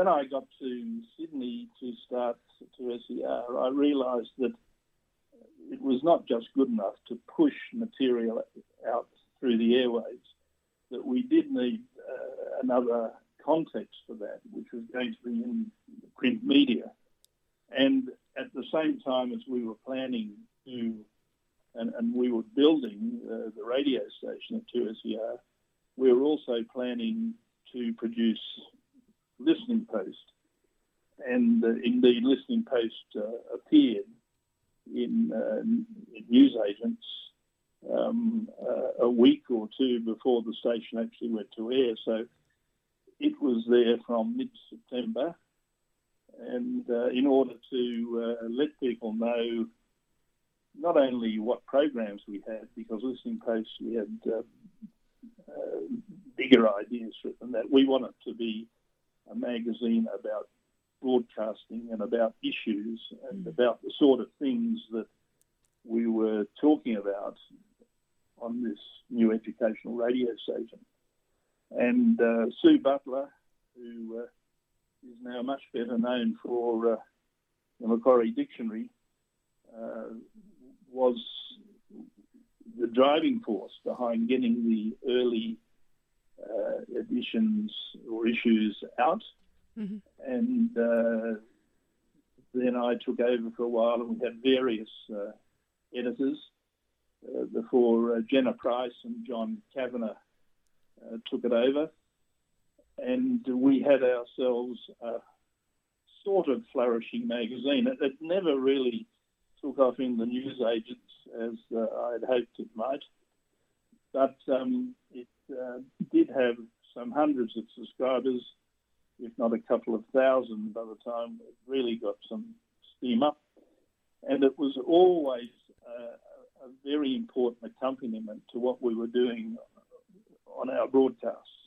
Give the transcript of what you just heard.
when I got to Sydney to start 2SER, I realised that it was not just good enough to push material out through the airways, that we did need uh, another context for that, which was going to be in print media. And at the same time as we were planning to, and, and we were building uh, the radio station at 2SER, we were also planning to produce Listening Post. Uh, Listening Post uh, appeared in, uh, in newsagents um, uh, a week or two before the station actually went to air. So it was there from mid September. And uh, in order to uh, let people know not only what programs we had, because Listening Post we had uh, uh, bigger ideas for than that. We wanted to be a magazine about broadcasting and about issues and mm. about the sort of things that we were talking about on this new educational radio station. And uh, Sue Butler, who uh, is now much better known for uh, the Macquarie Dictionary, uh, was the driving force behind getting the early uh, editions or issues out. Mm-hmm. And uh, then I took over for a while, and we had various editors before Jenna Price and John Kavanagh uh, took it over, and we had ourselves a sort of flourishing magazine. It, it never really took off in the news agents as uh, I had hoped it might, but um, it uh, did have some hundreds of subscribers, if not a couple of thousand by the time it really got some steam up. And it was always uh, a very important accompaniment to what we were doing on our broadcasts.